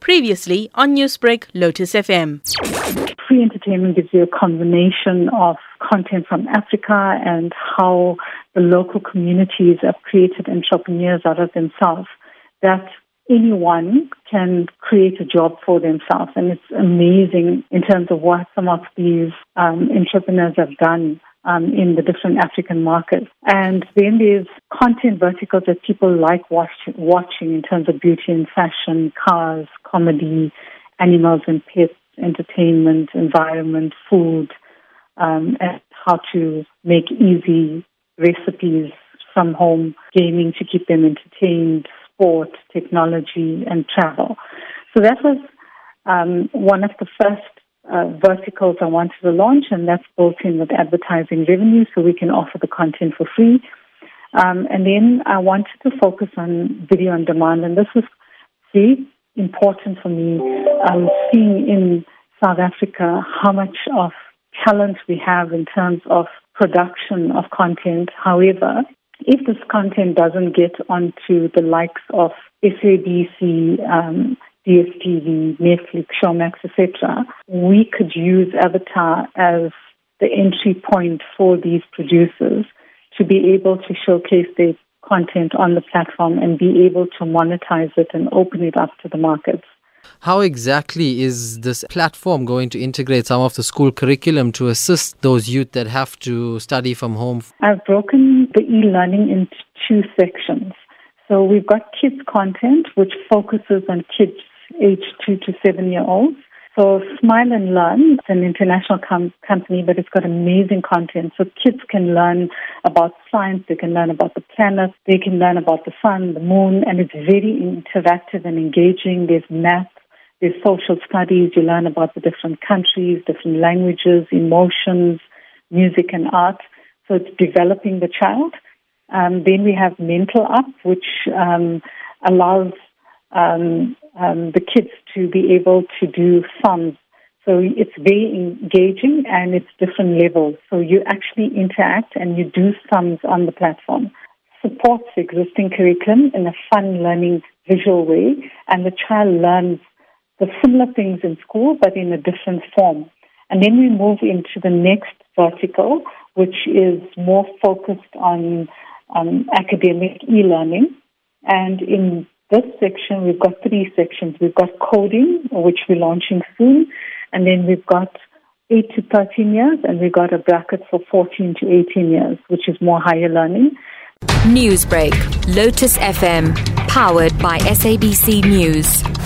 Previously on Newsbreak, Lotus FM. Free entertainment gives you a combination of content from Africa and how the local communities have created entrepreneurs out of themselves that anyone can create a job for themselves. And it's amazing in terms of what some of these um, entrepreneurs have done um, in the different African markets. And then there's content verticals that people like watch, watching in terms of beauty and fashion, cars, comedy, animals and pets, entertainment, environment, food, um, and how to make easy recipes from home, gaming to keep them entertained, sport, technology, and travel. So that was um, one of the first uh, verticals I wanted to launch, and that's built in with advertising revenue so we can offer the content for free. Um, and then I wanted to focus on video on demand, and this was very important for me, um, seeing in South Africa how much of talent we have in terms of production of content. However, if this content doesn't get onto the likes of SABC, um, DSTV, Netflix, Showmax, etc., we could use AVVATTA as the entry point for these producers to be able to showcase their content on the platform and be able to monetize it and open it up to the markets. How exactly is this platform going to integrate some of the school curriculum to assist those youth that have to study from home? I've broken the e learning into two sections. So we've got kids content, which focuses on kids age two to seven year olds. So Smile and Learn, it's an international com- company, but it's got amazing content. So kids can learn about science, they can learn about the planets, they can learn about the sun, the moon, and it's very interactive and engaging. There's math, there's social studies, you learn about the different countries, different languages, emotions, music and art. So it's developing the child. Um, then we have Mental Up, which um, allows um, um, the kids to be able to do sums. So it's very engaging and it's different levels. So you actually interact and you do sums on the platform. Supports existing curriculum in a fun learning visual way and the child learns the similar things in school but in a different form. And then we move into the next vertical, which is more focused on um, academic e-learning. And in this section, we've got three sections. We've got coding, which we're launching soon, and then we've got 8 to 13 years, and we've got a bracket for 14 to 18 years, which is more higher learning. Newsbreak, Lotus FM, powered by SABC News.